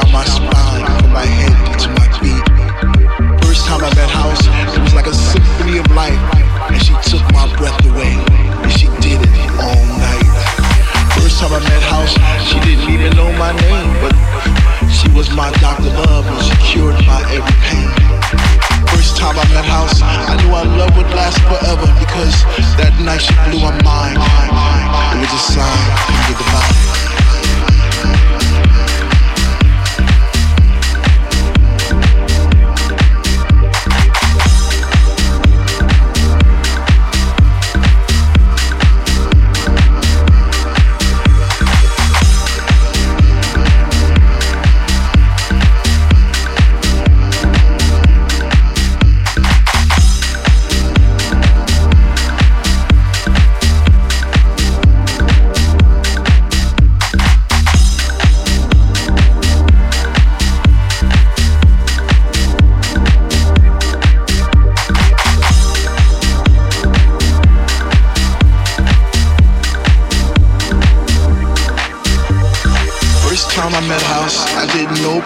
down my spine, from my head to my feet. First time I met House, it was like a symphony of life, and she took my breath away, and she did it all night. First time I met House, she didn't even know my name, but she was my Dr. Love, and she cured my every pain. First time I met House, I knew our love would last forever because that night she blew my mind. It was a sign the divine.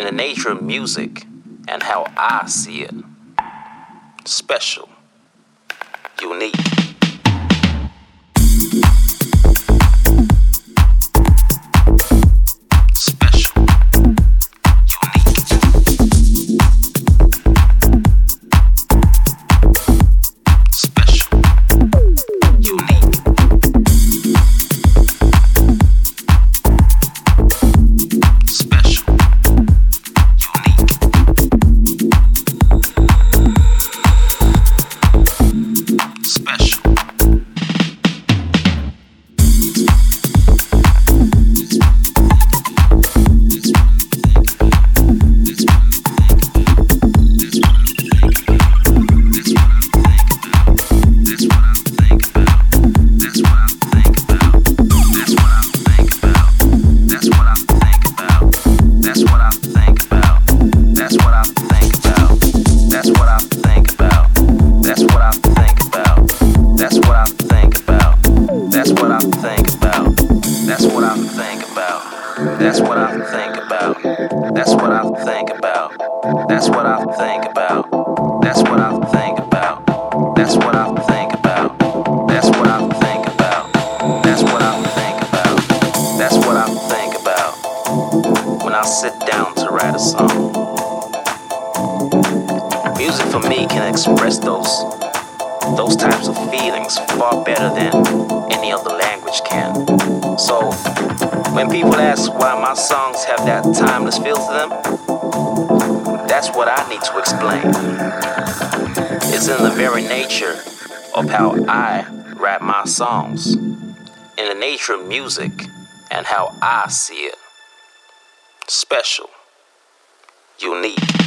in the nature of music and how I see it. Special, unique. songs, and the nature of music, and how I see it. Special, unique.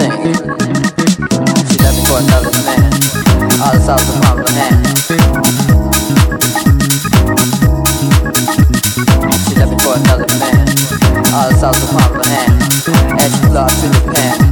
thing. left that's for another man. I'll solve the problem at hand. See, that's for another man. I'll solve the problem hand. As she love to the pan.